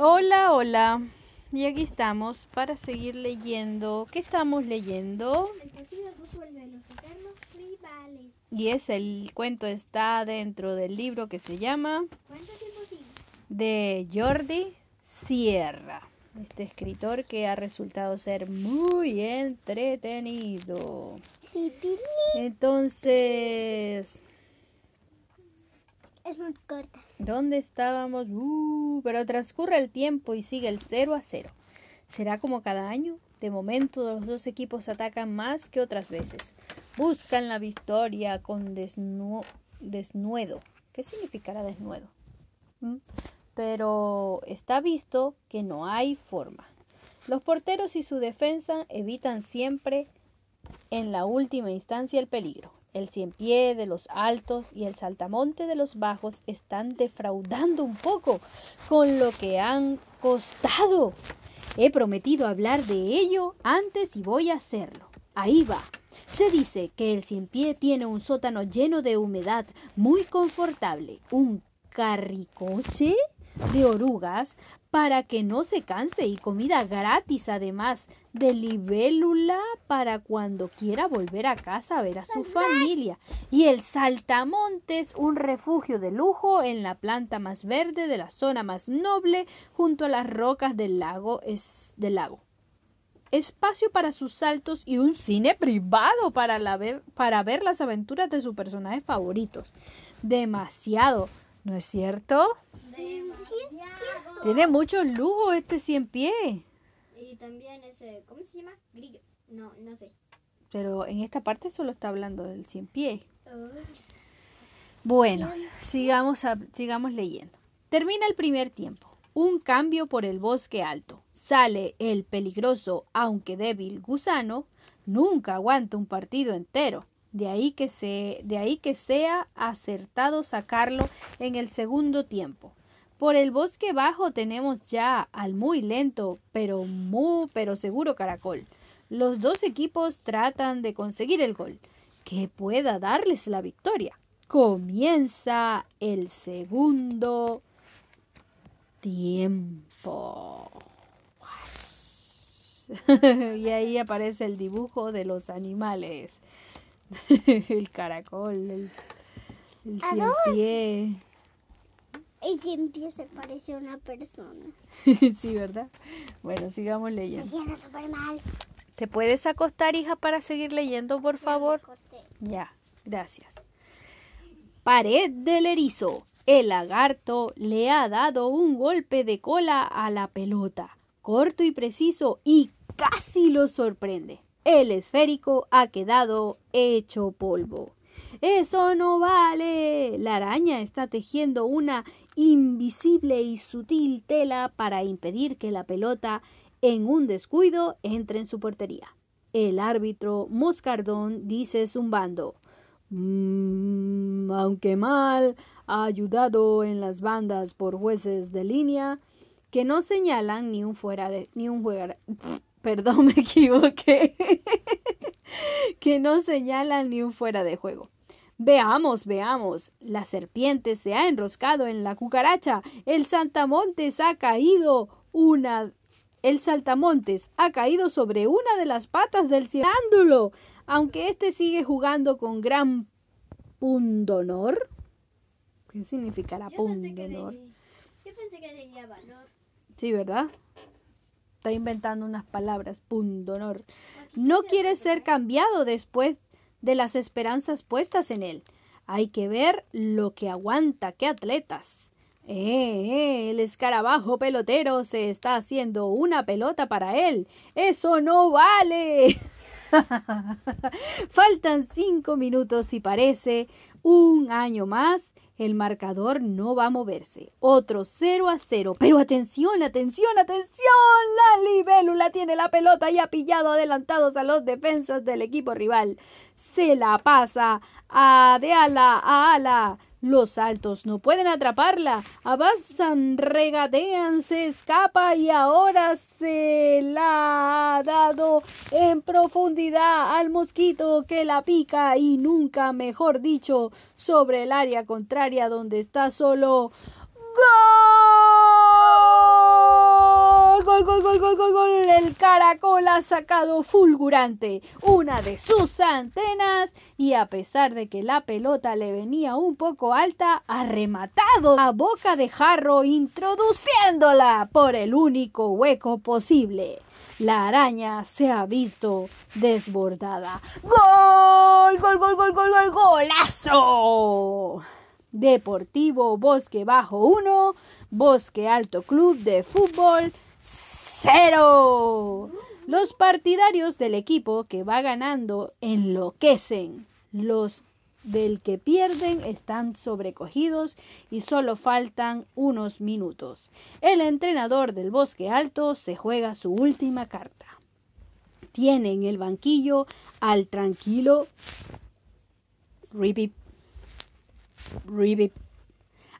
Hola, hola. Y aquí estamos para seguir leyendo. ¿Qué estamos leyendo? El partido de fútbol de los eternos rivales. Y es el cuento está dentro del libro que se llama ¿Cuánto tiempo sigue? de Jordi Sierra. Este escritor que ha resultado ser muy entretenido. Entonces, Es muy corta. ¿dónde estábamos? Uh, pero transcurre el tiempo y sigue el 0 a 0. ¿Será como cada año? De momento los dos equipos atacan más que otras veces. Buscan la victoria con desnu- desnudo. ¿Qué significará desnudo? ¿Mm? Pero está visto que no hay forma. Los porteros y su defensa evitan siempre en la última instancia el peligro. El cien pie de los altos y el saltamonte de los bajos están defraudando un poco con lo que han costado. He prometido hablar de ello antes y voy a hacerlo. Ahí va. Se dice que el cien pie tiene un sótano lleno de humedad muy confortable, un carricoche de orugas para que no se canse y comida gratis además de libélula para cuando quiera volver a casa a ver a su familia. Y el saltamontes un refugio de lujo en la planta más verde de la zona más noble junto a las rocas del lago es del lago. Espacio para sus saltos y un cine privado para, la ver, para ver las aventuras de sus personajes favoritos. Demasiado ¿no es cierto? Tiene mucho lujo este cien pie. Y también ese, ¿cómo se llama? Grillo. No, no sé. Pero en esta parte solo está hablando del cien pie. Oh. Bueno, sigamos, a- sigamos leyendo. Termina el primer tiempo. Un cambio por el bosque alto. Sale el peligroso, aunque débil, gusano. Nunca aguanta un partido entero. De ahí que, se, de ahí que sea acertado sacarlo en el segundo tiempo. Por el bosque bajo tenemos ya al muy lento, pero muy, pero seguro caracol. Los dos equipos tratan de conseguir el gol, que pueda darles la victoria. Comienza el segundo tiempo. y ahí aparece el dibujo de los animales. el caracol, el, el ¿A cien pie. Y siempre se parece a una persona. sí, ¿verdad? Bueno, sigamos Me leyendo. siento súper mal. ¿Te puedes acostar, hija, para seguir leyendo, por favor? Me. Ya, gracias. Pared del erizo. El lagarto le ha dado un golpe de cola a la pelota, corto y preciso, y casi lo sorprende. El esférico ha quedado hecho polvo. Eso no vale. La araña está tejiendo una invisible y sutil tela para impedir que la pelota, en un descuido, entre en su portería. El árbitro Moscardón dice zumbando. "Mm, aunque mal, ayudado en las bandas por jueces de línea que no señalan ni un fuera de ni un jugar perdón me equivoqué que no señalan ni un fuera de juego Veamos, veamos. La serpiente se ha enroscado en la cucaracha. El saltamontes ha caído una. El saltamontes ha caído sobre una de las patas del cirándulo. Aunque éste sigue jugando con gran pundonor. ¿Qué significará pensé, que pundonor? yo pensé que tenía valor. Sí, ¿verdad? Está inventando unas palabras, pundonor. No quiere ser cambiado después de las esperanzas puestas en él. Hay que ver lo que aguanta, qué atletas. Eh, eh, el escarabajo pelotero se está haciendo una pelota para él. Eso no vale. Faltan cinco minutos y parece un año más. El marcador no va a moverse. Otro 0 a 0. Pero atención, atención, atención. La libélula tiene la pelota y ha pillado adelantados a los defensas del equipo rival. Se la pasa a de ala a ala. Los saltos no pueden atraparla. Avanzan, regatean, se escapa y ahora se la ha dado en profundidad al mosquito que la pica y nunca mejor dicho sobre el área contraria donde está solo. ¡Gol! El caracol ha sacado fulgurante una de sus antenas y a pesar de que la pelota le venía un poco alta, ha rematado a boca de jarro introduciéndola por el único hueco posible. La araña se ha visto desbordada. ¡Gol! ¡Gol, gol, gol, gol, gol! ¡Golazo! Deportivo Bosque Bajo 1, Bosque Alto Club de Fútbol 0. Los partidarios del equipo que va ganando enloquecen. Los del que pierden están sobrecogidos y solo faltan unos minutos. El entrenador del Bosque Alto se juega su última carta. Tiene en el banquillo al tranquilo Ribip, Ribip,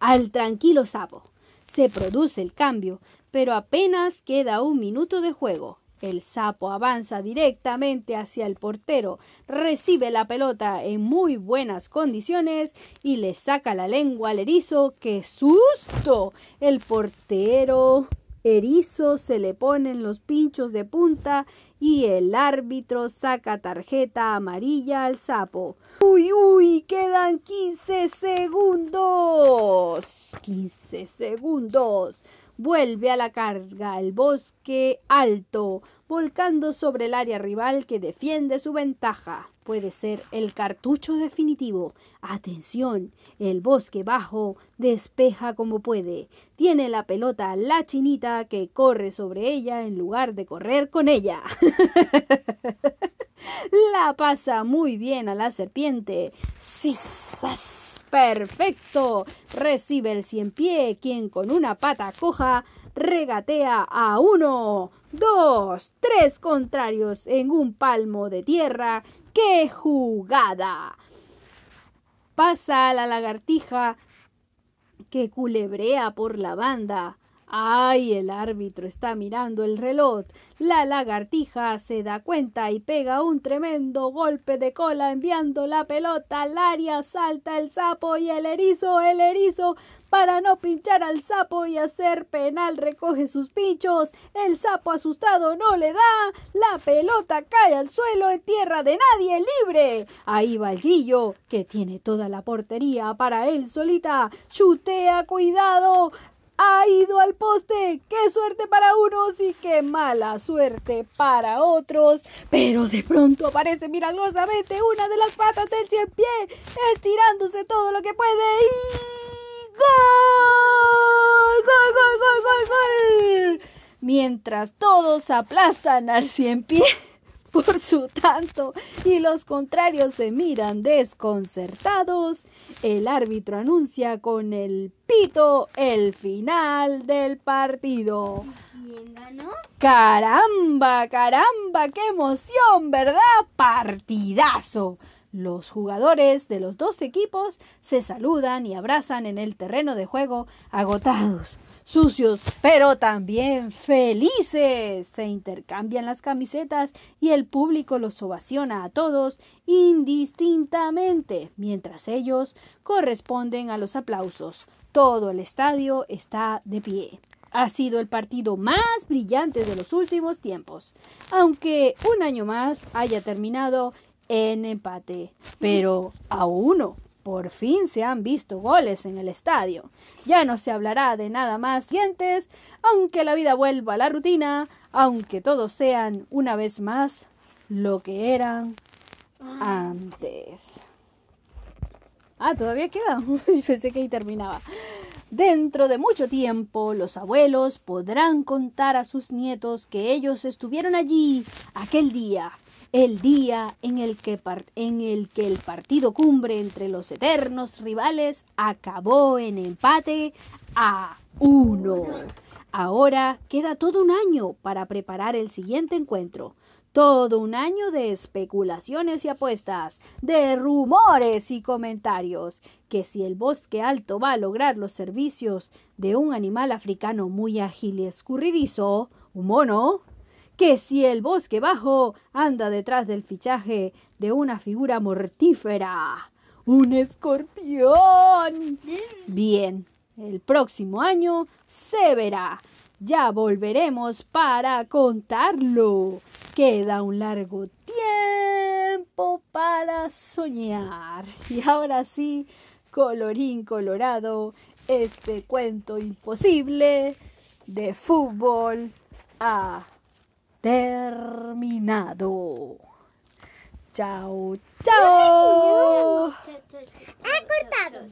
al tranquilo sapo. Se produce el cambio, pero apenas queda un minuto de juego. El sapo avanza directamente hacia el portero, recibe la pelota en muy buenas condiciones y le saca la lengua al erizo. ¡Qué susto! El portero erizo se le ponen los pinchos de punta y el árbitro saca tarjeta amarilla al sapo. ¡Uy, uy! Quedan 15 segundos. 15 segundos. Vuelve a la carga el bosque alto, volcando sobre el área rival que defiende su ventaja. Puede ser el cartucho definitivo. Atención, el bosque bajo despeja como puede. Tiene la pelota la chinita que corre sobre ella en lugar de correr con ella. la pasa muy bien a la serpiente. ¡Sisas! Perfecto. Recibe el cien pie, quien con una pata coja regatea a uno, dos, tres contrarios en un palmo de tierra. ¡Qué jugada! Pasa a la lagartija que culebrea por la banda. ¡Ay! El árbitro está mirando el reloj. La lagartija se da cuenta y pega un tremendo golpe de cola enviando la pelota al área. Salta el sapo y el erizo, el erizo, para no pinchar al sapo y hacer penal, recoge sus pinchos. El sapo asustado no le da. La pelota cae al suelo en tierra de nadie libre. Ahí va el grillo, que tiene toda la portería para él solita. Chutea, cuidado ha ido al poste. ¡Qué suerte para unos y qué mala suerte para otros! Pero de pronto aparece milagrosamente una de las patas del cien pie, estirándose todo lo que puede. ¡Gol! ¡Gol, gol, gol, gol, gol! Mientras todos aplastan al cien pie por su tanto y los contrarios se miran desconcertados, el árbitro anuncia con el pito el final del partido. ¿Quién ganó? Caramba, caramba, qué emoción, ¿verdad? Partidazo. Los jugadores de los dos equipos se saludan y abrazan en el terreno de juego agotados sucios, pero también felices. Se intercambian las camisetas y el público los ovaciona a todos indistintamente, mientras ellos corresponden a los aplausos. Todo el estadio está de pie. Ha sido el partido más brillante de los últimos tiempos, aunque un año más haya terminado en empate, pero a uno. Por fin se han visto goles en el estadio. Ya no se hablará de nada más dientes, aunque la vida vuelva a la rutina, aunque todos sean una vez más lo que eran antes. Ah, todavía queda. Pensé que ahí terminaba. Dentro de mucho tiempo, los abuelos podrán contar a sus nietos que ellos estuvieron allí aquel día el día en el, que en el que el partido cumbre entre los eternos rivales acabó en empate a uno. Ahora queda todo un año para preparar el siguiente encuentro. Todo un año de especulaciones y apuestas, de rumores y comentarios, que si el bosque alto va a lograr los servicios de un animal africano muy ágil y escurridizo, un mono, que si el bosque bajo anda detrás del fichaje de una figura mortífera, un escorpión. Bien, el próximo año se verá. Ya volveremos para contarlo. Queda un largo tiempo para soñar. Y ahora sí, colorín colorado, este cuento imposible de fútbol ha terminado. Chao, chao. Ha cortado.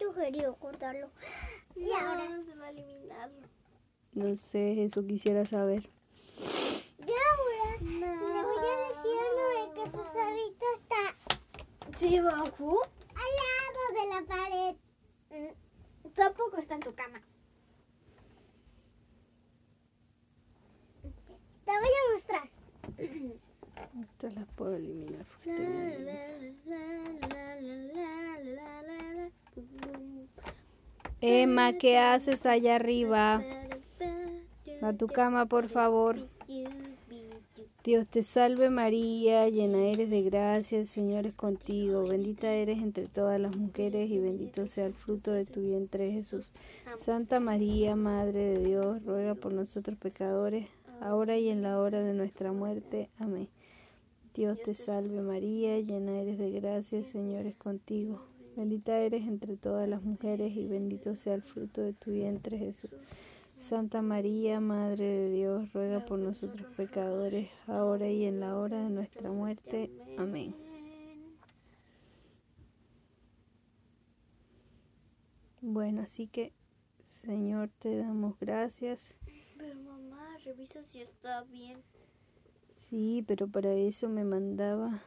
Yo quería cortarlo. Y ahora se va a eliminar. No sé, eso quisiera saber. Y ahora le voy a decir a Noé que su cerrito está ¿Se bajó? al lado de la pared. Mm, Tampoco está en tu cama. Te voy a mostrar. Estas las puedo eliminar. porque están elimiнаdas. Emma, ¿qué haces allá arriba? A tu cama, por favor. Dios te salve María, llena eres de gracia, el Señor es contigo, bendita eres entre todas las mujeres y bendito sea el fruto de tu vientre Jesús. Santa María, Madre de Dios, ruega por nosotros pecadores, ahora y en la hora de nuestra muerte. Amén. Dios te salve María, llena eres de gracia, Señor es contigo, bendita eres entre todas las mujeres y bendito sea el fruto de tu vientre Jesús. Santa María, Madre de Dios, ruega por nosotros pecadores, ahora y en la hora de nuestra muerte. Amén. Bueno, así que, Señor, te damos gracias. Revisa si está bien. Sí, pero para eso me mandaba